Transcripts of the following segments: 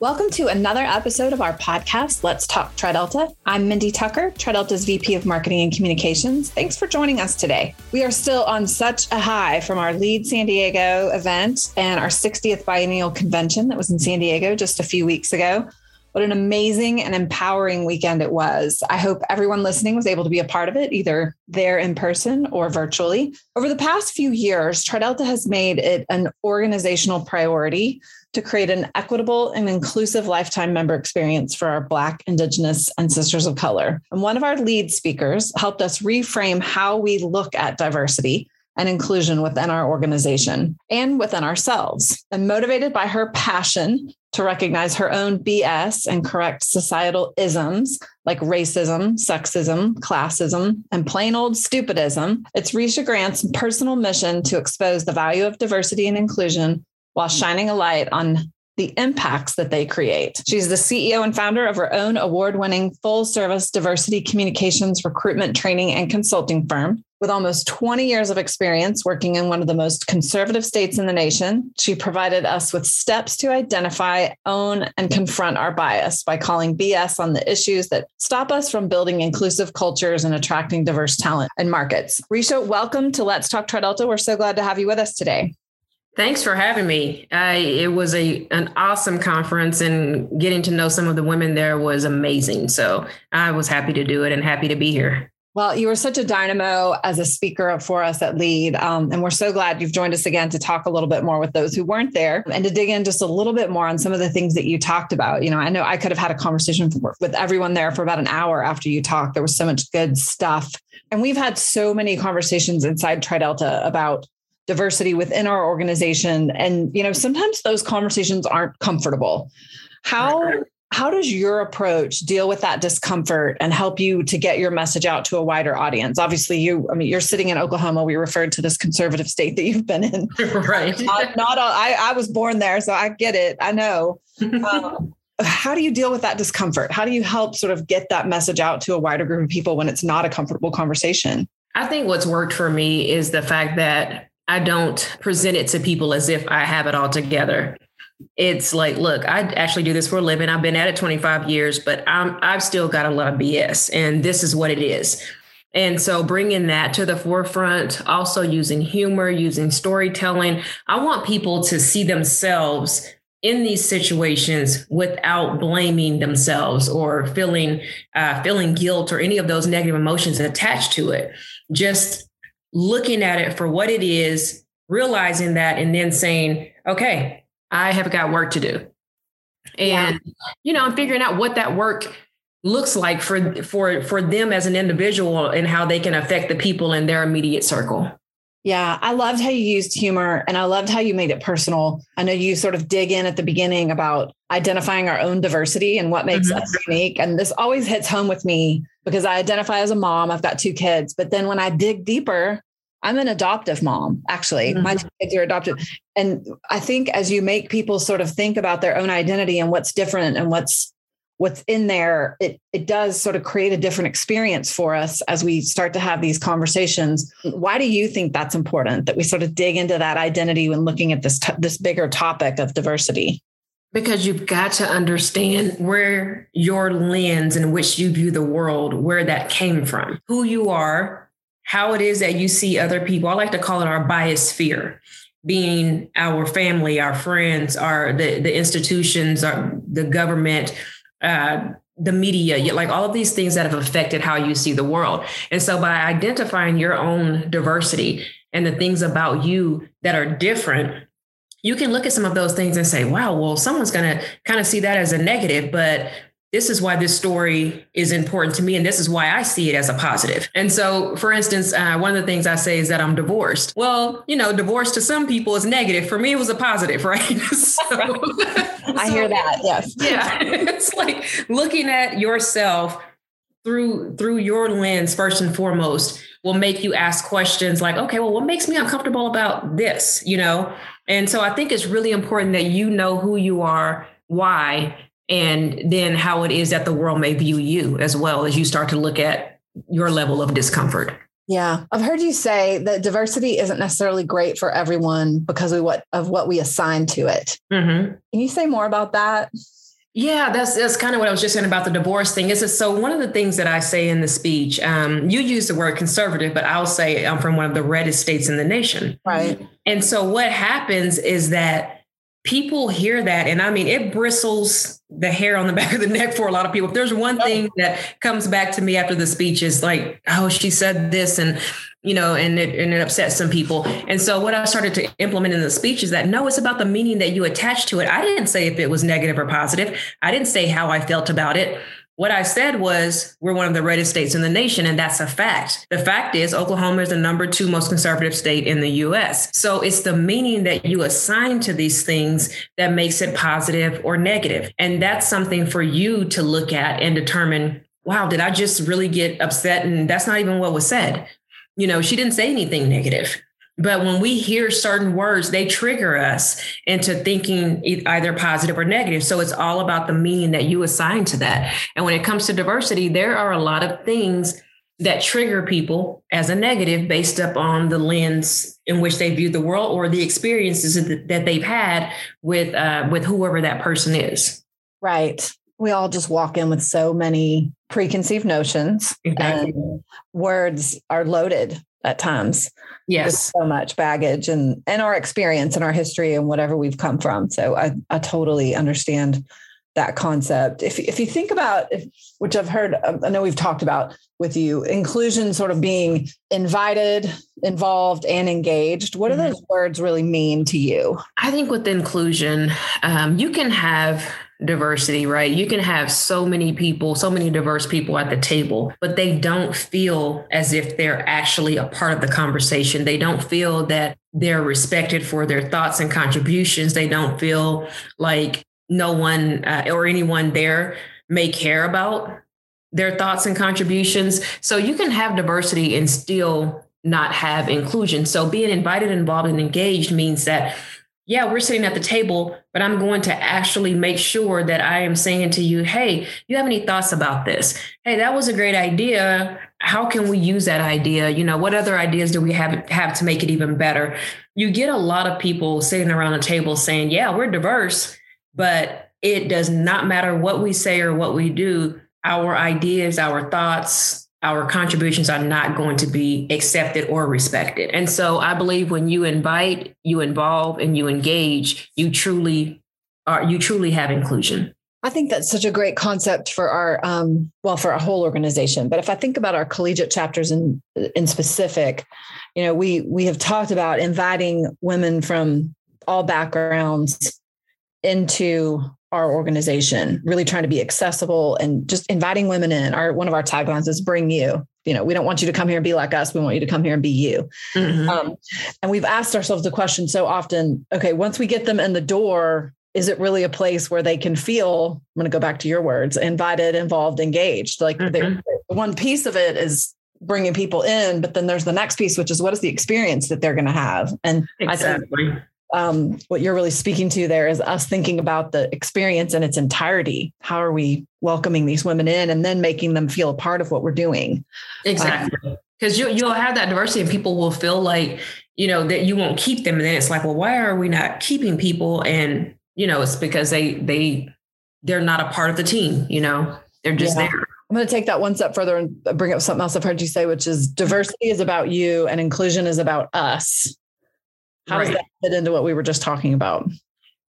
Welcome to another episode of our podcast, Let's Talk TriDelta. I'm Mindy Tucker, TriDelta's VP of Marketing and Communications. Thanks for joining us today. We are still on such a high from our Lead San Diego event and our 60th biennial convention that was in San Diego just a few weeks ago. What an amazing and empowering weekend it was. I hope everyone listening was able to be a part of it, either there in person or virtually. Over the past few years, TriDelta has made it an organizational priority to create an equitable and inclusive lifetime member experience for our Black, Indigenous, and Sisters of Color. And one of our lead speakers helped us reframe how we look at diversity and inclusion within our organization and within ourselves. And motivated by her passion to recognize her own BS and correct societal isms like racism, sexism, classism, and plain old stupidism, it's Risha Grant's personal mission to expose the value of diversity and inclusion while hmm. shining a light on the impacts that they create. She's the CEO and founder of her own award winning full service diversity communications, recruitment, training, and consulting firm. With almost 20 years of experience working in one of the most conservative states in the nation, she provided us with steps to identify, own, and confront our bias by calling BS on the issues that stop us from building inclusive cultures and attracting diverse talent and markets. Risha, welcome to Let's Talk TriDelta. We're so glad to have you with us today. Thanks for having me. It was a an awesome conference, and getting to know some of the women there was amazing. So I was happy to do it and happy to be here. Well, you were such a dynamo as a speaker for us at Lead. Um, and we're so glad you've joined us again to talk a little bit more with those who weren't there and to dig in just a little bit more on some of the things that you talked about. You know, I know I could have had a conversation with everyone there for about an hour after you talked. There was so much good stuff. And we've had so many conversations inside TriDelta about diversity within our organization. And you know sometimes those conversations aren't comfortable. How how does your approach deal with that discomfort and help you to get your message out to a wider audience? Obviously you i mean you're sitting in oklahoma. We referred to this conservative state that you've been in. Right. Not, not all, I, I was born there so i get it. I know. Um, how do you deal with that discomfort? How do you help sort of get that message out to a wider group of people when it's not a comfortable conversation? I think what's worked for me is the fact that I don't present it to people as if I have it all together. It's like, look, I actually do this for a living. I've been at it 25 years, but I'm I've still got a lot of BS, and this is what it is. And so bringing that to the forefront, also using humor, using storytelling. I want people to see themselves in these situations without blaming themselves or feeling uh, feeling guilt or any of those negative emotions attached to it. Just looking at it for what it is, realizing that, and then saying, okay, I have got work to do. And, yeah. you know, I'm figuring out what that work looks like for for for them as an individual and how they can affect the people in their immediate circle. Yeah, I loved how you used humor and I loved how you made it personal. I know you sort of dig in at the beginning about identifying our own diversity and what makes mm-hmm. us unique. And this always hits home with me because I identify as a mom. I've got two kids. But then when I dig deeper, I'm an adoptive mom, actually. Mm-hmm. My kids are adopted. And I think as you make people sort of think about their own identity and what's different and what's what's in there, it it does sort of create a different experience for us as we start to have these conversations. Why do you think that's important that we sort of dig into that identity when looking at this t- this bigger topic of diversity? Because you've got to understand where your lens in which you view the world, where that came from, who you are, how it is that you see other people. I like to call it our biosphere, being our family, our friends, our the, the institutions, our, the government, uh, the media, like all of these things that have affected how you see the world. And so by identifying your own diversity and the things about you that are different, you can look at some of those things and say, wow, well, someone's going to kind of see that as a negative, but this is why this story is important to me and this is why i see it as a positive. and so for instance uh, one of the things i say is that i'm divorced. Well you know divorce to some people is negative. For me it was a positive right? So, i so, hear that yes. yeah it's like looking at yourself through through your lens first and foremost will make you ask questions like okay well what makes me uncomfortable about this? You know and so i think it's really important that you know who you are why and then how it is that the world may view you as well as you start to look at your level of discomfort. Yeah, I've heard you say that diversity isn't necessarily great for everyone because of what of what we assign to it. Mm-hmm. Can you say more about that? Yeah, that's that's kind of what I was just saying about the divorce thing. Is so? One of the things that I say in the speech, um, you use the word conservative, but I'll say I'm from one of the reddest states in the nation. Right. And so what happens is that people hear that, and I mean, it bristles the hair on the back of the neck for a lot of people. If there's one thing that comes back to me after the speech is like, oh, she said this, and you know, and it and it upsets some people. And so what I started to implement in the speech is that no, it's about the meaning that you attach to it. I didn't say if it was negative or positive. I didn't say how I felt about it. What I said was we're one of the reddest states in the nation, and that's a fact. The fact is, Oklahoma is the number two most conservative state in the US. So it's the meaning that you assign to these things that makes it positive or negative. And that's something for you to look at and determine wow, did I just really get upset? And that's not even what was said. You know, she didn't say anything negative. But when we hear certain words, they trigger us into thinking either positive or negative. So it's all about the meaning that you assign to that. And when it comes to diversity, there are a lot of things that trigger people as a negative based upon the lens in which they view the world or the experiences that they've had with uh, with whoever that person is. Right. We all just walk in with so many preconceived notions, exactly. and words are loaded at times. Yes. so much baggage and and our experience and our history and whatever we've come from. So I I totally understand that concept. If if you think about if, which I've heard I know we've talked about with you inclusion sort of being invited, involved and engaged. What do mm-hmm. those words really mean to you? I think with inclusion, um, you can have diversity, right? You can have so many people, so many diverse people at the table, but they don't feel as if they're actually a part of the conversation. They don't feel that they're respected for their thoughts and contributions. They don't feel like no one uh, or anyone there may care about their thoughts and contributions. So you can have diversity and still not have inclusion. So being invited, involved, and engaged means that yeah, we're sitting at the table, but I'm going to actually make sure that I am saying to you, hey, you have any thoughts about this? Hey, that was a great idea. How can we use that idea? You know, what other ideas do we have have to make it even better? You get a lot of people sitting around the table saying, yeah, we're diverse, but it does not matter what we say or what we do. Our ideas, our thoughts, our contributions are not going to be accepted or respected. And so I believe when you invite, you involve, and you engage, you truly are you truly have inclusion. I think that's such a great concept for our um, well for our whole organization. But if I think about our collegiate chapters in in specific, you know, we we have talked about inviting women from all backgrounds into our organization, really trying to be accessible and just inviting women in. Our one of our taglines is "Bring you." You know, we don't want you to come here and be like us. We want you to come here and be you. Mm-hmm. Um, and we've asked ourselves the question so often: Okay, once we get them in the door, is it really a place where they can feel? I'm going to go back to your words: invited, involved, engaged. Like mm-hmm. one piece of it is bringing people in, but then there's the next piece, which is what is the experience that they're going to have. And exactly. I think um, what you're really speaking to there is us thinking about the experience in its entirety. How are we welcoming these women in and then making them feel a part of what we're doing? Exactly. Because um, you, you'll have that diversity and people will feel like, you know, that you won't keep them. And then it's like, well, why are we not keeping people? And, you know, it's because they, they, they're not a part of the team, you know, they're just yeah. there. I'm going to take that one step further and bring up something else I've heard you say, which is diversity is about you and inclusion is about us. How right. does that fit into what we were just talking about?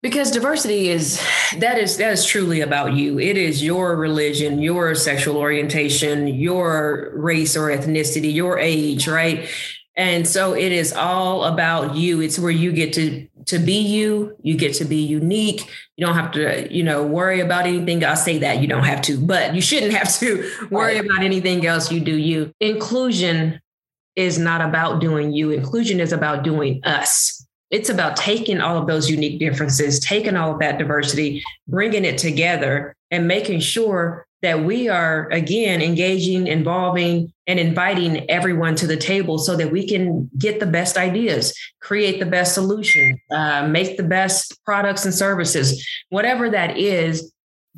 Because diversity is that is that is truly about you. It is your religion, your sexual orientation, your race or ethnicity, your age, right? And so it is all about you. It's where you get to to be you. You get to be unique. You don't have to, you know, worry about anything. I'll say that you don't have to, but you shouldn't have to worry about anything else. You do you. Inclusion is not about doing you. Inclusion is about doing us. It's about taking all of those unique differences, taking all of that diversity, bringing it together, and making sure that we are, again, engaging, involving, and inviting everyone to the table so that we can get the best ideas, create the best solution, uh, make the best products and services, whatever that is,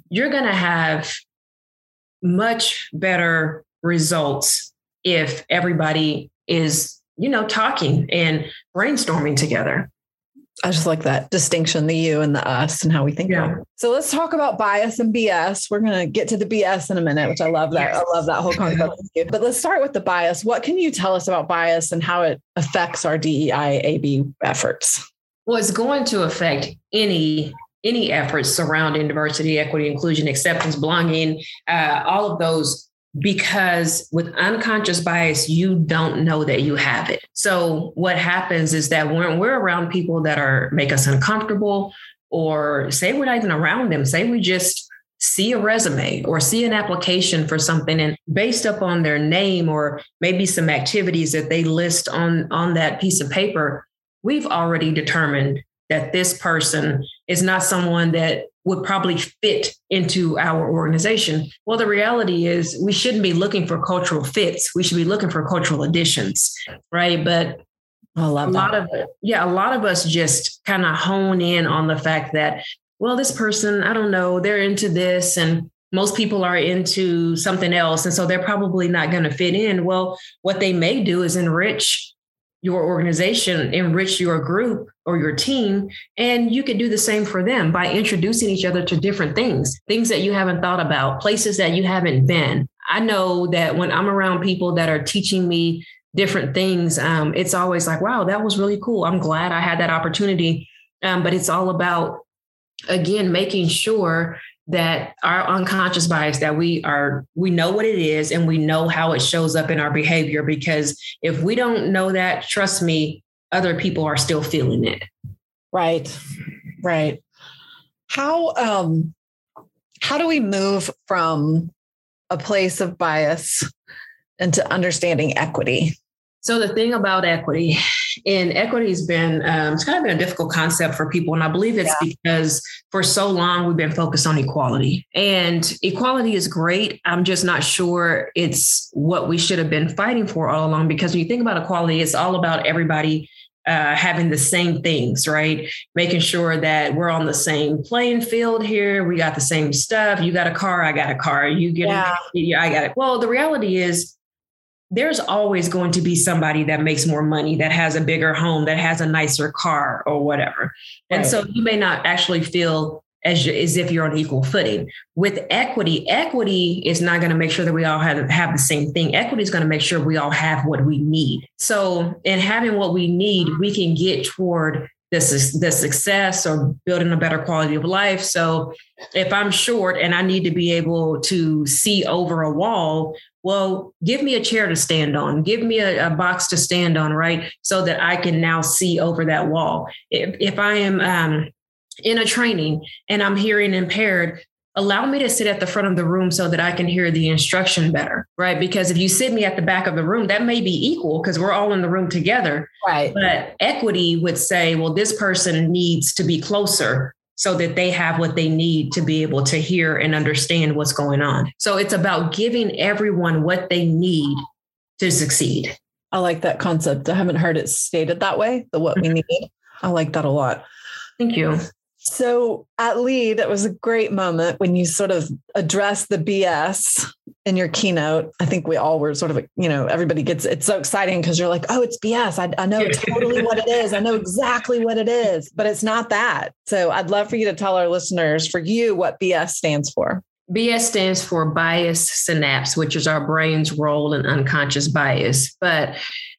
you're going to have much better results if everybody is, you know, talking and brainstorming together. I just like that distinction, the you and the us and how we think yeah. So let's talk about bias and BS. We're going to get to the BS in a minute, which I love that. Yes. I love that whole concept. but let's start with the bias. What can you tell us about bias and how it affects our DEI AB efforts? Well, it's going to affect any any efforts surrounding diversity, equity, inclusion, acceptance, belonging, uh, all of those because with unconscious bias, you don't know that you have it. So what happens is that when we're around people that are make us uncomfortable, or say we're not even around them, say we just see a resume or see an application for something and based upon their name or maybe some activities that they list on on that piece of paper we've already determined that this person is not someone that would probably fit into our organization. Well, the reality is we shouldn't be looking for cultural fits. We should be looking for cultural additions, right? But a lot of yeah, a lot of us just kind of hone in on the fact that, well, this person, I don't know, they're into this and most people are into something else. And so they're probably not going to fit in. Well, what they may do is enrich your organization, enrich your group or your team. And you can do the same for them by introducing each other to different things, things that you haven't thought about, places that you haven't been. I know that when I'm around people that are teaching me different things, um, it's always like, wow, that was really cool. I'm glad I had that opportunity. Um, but it's all about, again, making sure that our unconscious bias that we are we know what it is and we know how it shows up in our behavior because if we don't know that trust me other people are still feeling it. Right right. How um how do we move from a place of bias into understanding equity so the thing about equity, and equity has been um, it's kind of been a difficult concept for people, and I believe it's yeah. because for so long we've been focused on equality, and equality is great. I'm just not sure it's what we should have been fighting for all along. Because when you think about equality, it's all about everybody uh, having the same things, right? Making sure that we're on the same playing field here. We got the same stuff. You got a car, I got a car. You get, yeah. I got it. Well, the reality is there's always going to be somebody that makes more money, that has a bigger home, that has a nicer car or whatever. Right. And so you may not actually feel as, as if you're on equal footing. With equity, equity is not going to make sure that we all have, have the same thing. Equity is going to make sure we all have what we need. So in having what we need, we can get toward the, the success or building a better quality of life. So if I'm short and I need to be able to see over a wall, well, give me a chair to stand on, give me a, a box to stand on, right? So that I can now see over that wall. If, if I am um, in a training and I'm hearing impaired, allow me to sit at the front of the room so that I can hear the instruction better, right? Because if you sit me at the back of the room, that may be equal because we're all in the room together. Right. But equity would say, well, this person needs to be closer so that they have what they need to be able to hear and understand what's going on. So it's about giving everyone what they need to succeed. I like that concept. I haven't heard it stated that way, the what we need. I like that a lot. Thank you. So at LEAD, it was a great moment when you sort of addressed the BS in your keynote. I think we all were sort of, you know, everybody gets it's so exciting because you're like, oh, it's BS. I, I know totally what it is. I know exactly what it is, but it's not that. So I'd love for you to tell our listeners, for you, what BS stands for. BS stands for bias synapse, which is our brain's role in unconscious bias. But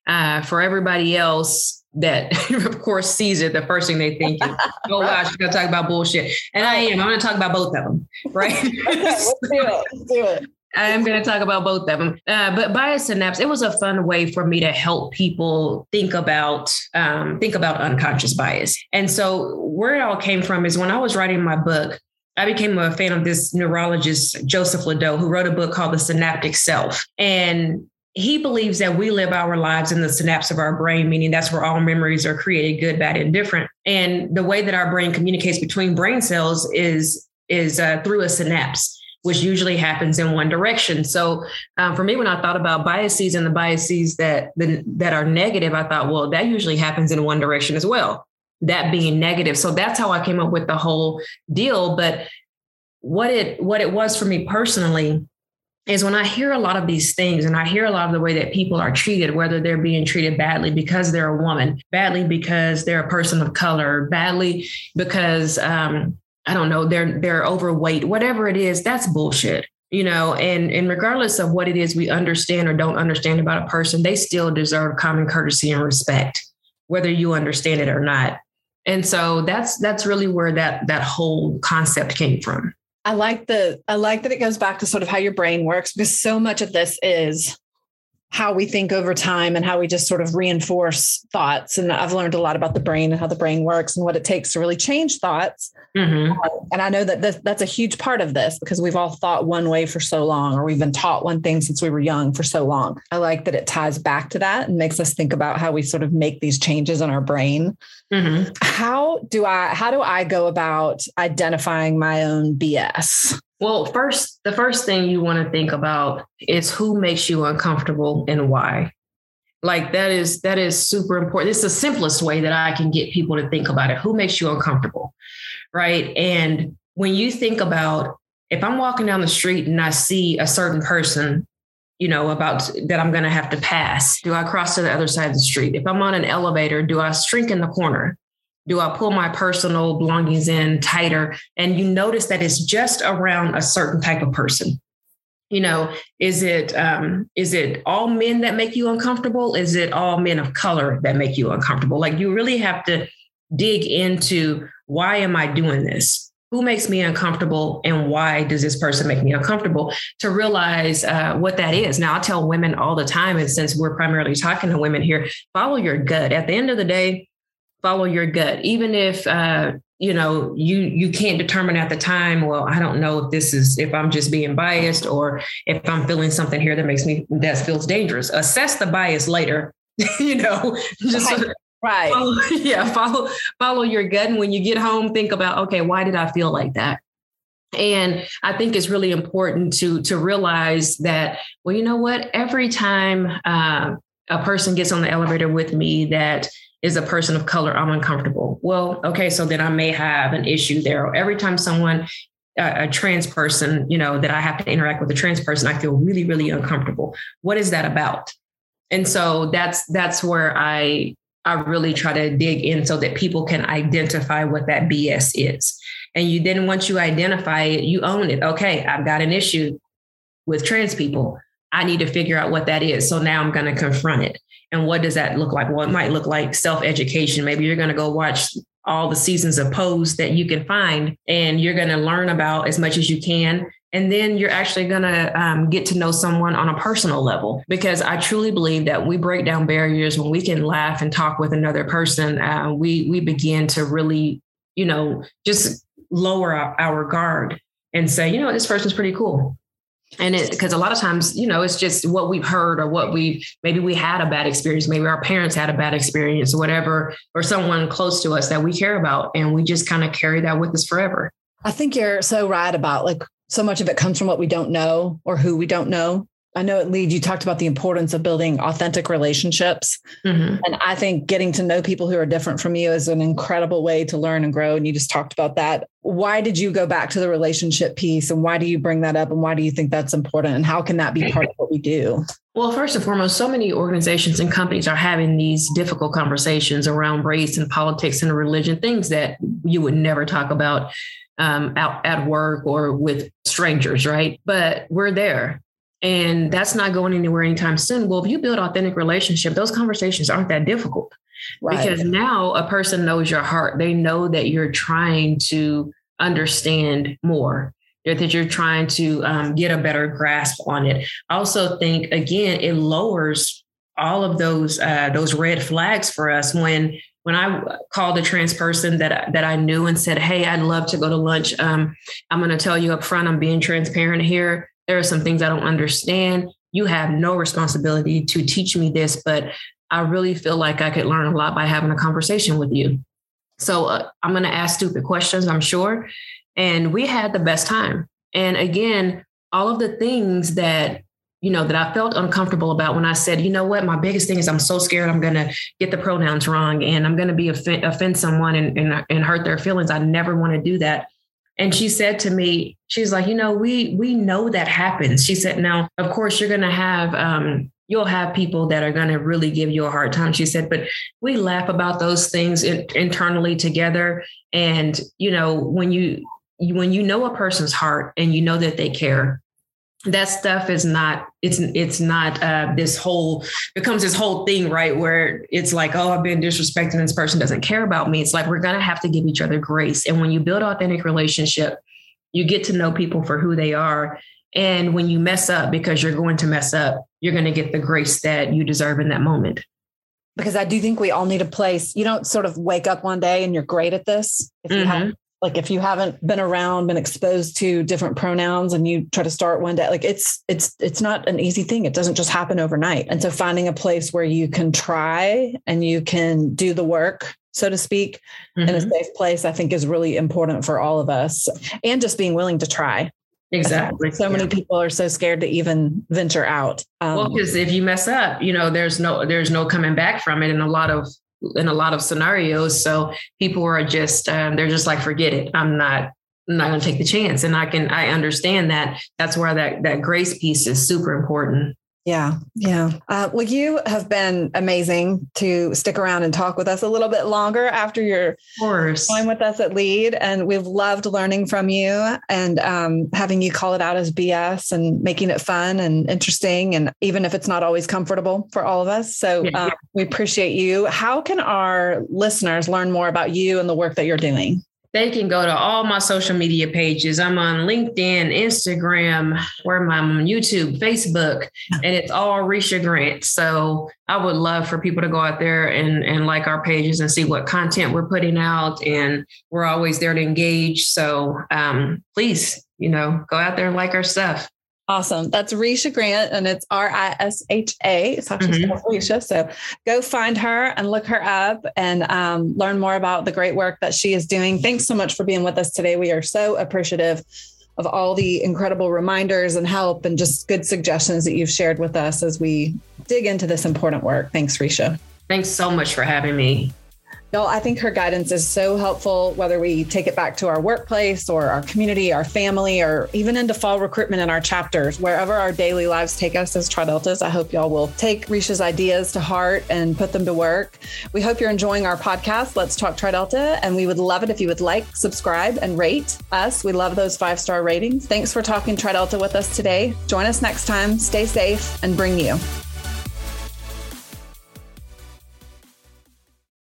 uh, for everybody else, that of course sees it, the first thing they think is, oh wow, she's gonna talk about bullshit. And I am. I'm gonna talk about both of them. Right. okay, let's do it. Let's do it. I am going to talk about both of them. Uh, but bias synapse, it was a fun way for me to help people think about um, think about unconscious bias. And so where it all came from is when I was writing my book, I became a fan of this neurologist, Joseph LeDoux, who wrote a book called The Synaptic Self. And he believes that we live our lives in the synapse of our brain, meaning that's where all memories are created, good, bad, and different. And the way that our brain communicates between brain cells is is uh, through a synapse which usually happens in one direction. So um, for me, when I thought about biases and the biases that the, that are negative, I thought, well, that usually happens in one direction as well. That being negative. So that's how I came up with the whole deal. But what it what it was for me personally is when I hear a lot of these things and I hear a lot of the way that people are treated, whether they're being treated badly because they're a woman, badly because they're a person of color, badly because um, I don't know, they're they're overweight, whatever it is, that's bullshit. You know, and and regardless of what it is we understand or don't understand about a person, they still deserve common courtesy and respect, whether you understand it or not. And so that's that's really where that that whole concept came from. I like the I like that it goes back to sort of how your brain works because so much of this is how we think over time and how we just sort of reinforce thoughts. And I've learned a lot about the brain and how the brain works and what it takes to really change thoughts. Mm-hmm. Uh, and I know that this, that's a huge part of this because we've all thought one way for so long, or we've been taught one thing since we were young for so long. I like that it ties back to that and makes us think about how we sort of make these changes in our brain. Mm-hmm. How do I how do I go about identifying my own BS? Well, first, the first thing you want to think about is who makes you uncomfortable and why. Like that is that is super important. It's the simplest way that I can get people to think about it. Who makes you uncomfortable? Right? And when you think about if I'm walking down the street and I see a certain person, you know, about that I'm going to have to pass, do I cross to the other side of the street? If I'm on an elevator, do I shrink in the corner? Do I pull my personal belongings in tighter? And you notice that it's just around a certain type of person. You know, is it um, is it all men that make you uncomfortable? Is it all men of color that make you uncomfortable? Like you really have to dig into why am I doing this? Who makes me uncomfortable and why does this person make me uncomfortable to realize uh, what that is. Now, I tell women all the time, and since we're primarily talking to women here, follow your gut. At the end of the day, follow your gut. Even if uh, you know you you can't determine at the time well i don't know if this is if i'm just being biased or if i'm feeling something here that makes me that feels dangerous. Assess the bias later you know just right, right. Follow, yeah follow follow your gut. And when you get home think about okay why did i feel like that? And i think it's really important to to realize that well you know what? Every time uh, a person gets on the elevator with me that is a person of color, I'm uncomfortable. Well, okay, so then I may have an issue there. Every time someone, a, a trans person, you know, that I have to interact with a trans person, I feel really, really uncomfortable. What is that about? And so that's that's where I I really try to dig in so that people can identify what that BS is. And you then once you identify it, you own it. Okay, I've got an issue with trans people. I need to figure out what that is. So now I'm going to confront it. And what does that look like? Well, it might look like self education. Maybe you're going to go watch all the seasons of Pose that you can find, and you're going to learn about as much as you can. And then you're actually going to um, get to know someone on a personal level because I truly believe that we break down barriers when we can laugh and talk with another person. Uh, we we begin to really, you know, just lower our, our guard and say, you know, this person's pretty cool and it because a lot of times you know it's just what we've heard or what we've maybe we had a bad experience maybe our parents had a bad experience or whatever or someone close to us that we care about and we just kind of carry that with us forever. I think you're so right about like so much of it comes from what we don't know or who we don't know I know at Lead you talked about the importance of building authentic relationships. Mm-hmm. And I think getting to know people who are different from you is an incredible way to learn and grow. And you just talked about that. Why did you go back to the relationship piece and why do you bring that up? And why do you think that's important? And how can that be part of what we do? Well, first and foremost, so many organizations and companies are having these difficult conversations around race and politics and religion, things that you would never talk about um, out at work or with strangers, right? But we're there and that's not going anywhere anytime soon. Well, if you build authentic relationship, those conversations aren't that difficult right. because now a person knows your heart. They know that you're trying to understand more, that you're trying to um, get a better grasp on it. I also think again, it lowers all of those uh, those red flags for us when when I called a trans person that that I knew and said, "Hey, I'd love to go to lunch. Um, I'm going to tell you up front. I'm being transparent here there are some things I don't understand. You have no responsibility to teach me this, but I really feel like I could learn a lot by having a conversation with you. So uh, I'm going to ask stupid questions, I'm sure. And we had the best time. And again, all of the things that you know that I felt uncomfortable about when I said, you know what, my biggest thing is I'm so scared I'm going to get the pronouns wrong and I'm going to be offend, offend someone and, and, and hurt their feelings. I never want to do that. And she said to me, she's like, you know, we we know that happens. She said, now, of course, you're gonna have um, you'll have people that are going to really give you a hard time she said but we laugh about those things in, internally together and you know when you when you know a person's heart and you know that they care that stuff is not it's it's not uh, this whole becomes this whole thing right where it's like oh i've been disrespected and this person doesn't care about me. It's like we're gonna have to give each other grace. And when you build authentic relationship you get to know people for who they are. And when you mess up because you're going to mess up you're going to get the grace that you deserve in that moment. Because i do think we all need a place. You don't sort of wake up one day and you're great at this if you mm-hmm. have like if you haven't been around been exposed to different pronouns and you try to start one day like it's it's it's not an easy thing. It doesn't just happen overnight. And so finding a place where you can try and you can do the work so to speak mm-hmm. in a mm-hmm. safe place i think is really important for all of us and just being willing to try. Exactly. So many people are so scared to even venture out um, well because if you mess up you know there's no there's no coming back from it. And a lot of in a lot of scenarios. So people are just um, they're just like, forget it. I'm not I'm not going to take the chance. And I can I understand that. That's where that that grace piece is super important. Yeah, yeah. Uh, well, you have been amazing to stick around and talk with us a little bit longer after your time with us at Lead, and we've loved learning from you and um, having you call it out as BS and making it fun and interesting, and even if it's not always comfortable for all of us. So um, we appreciate you. How can our listeners learn more about you and the work that you're doing? They can go to all my social media pages. I'm on LinkedIn, Instagram, where am I? I'm on YouTube, Facebook, and it's all Risha Grant. So I would love for people to go out there and, and like our pages and see what content we're putting out. And we're always there to engage. So um, please, you know, go out there and like our stuff. Awesome. That's Risha Grant, and it's R I S H A. It's how she mm-hmm. Risha. So go find her and look her up and um, learn more about the great work that she is doing. Thanks so much for being with us today. We are so appreciative of all the incredible reminders and help and just good suggestions that you've shared with us as we dig into this important work. Thanks, Risha. Thanks so much for having me. Y'all, I think her guidance is so helpful, whether we take it back to our workplace or our community, our family, or even into fall recruitment in our chapters, wherever our daily lives take us as Trideltas. I hope y'all will take Risha's ideas to heart and put them to work. We hope you're enjoying our podcast, Let's Talk Tridelta, and we would love it if you would like, subscribe, and rate us. We love those five star ratings. Thanks for talking Tridelta with us today. Join us next time. Stay safe and bring you.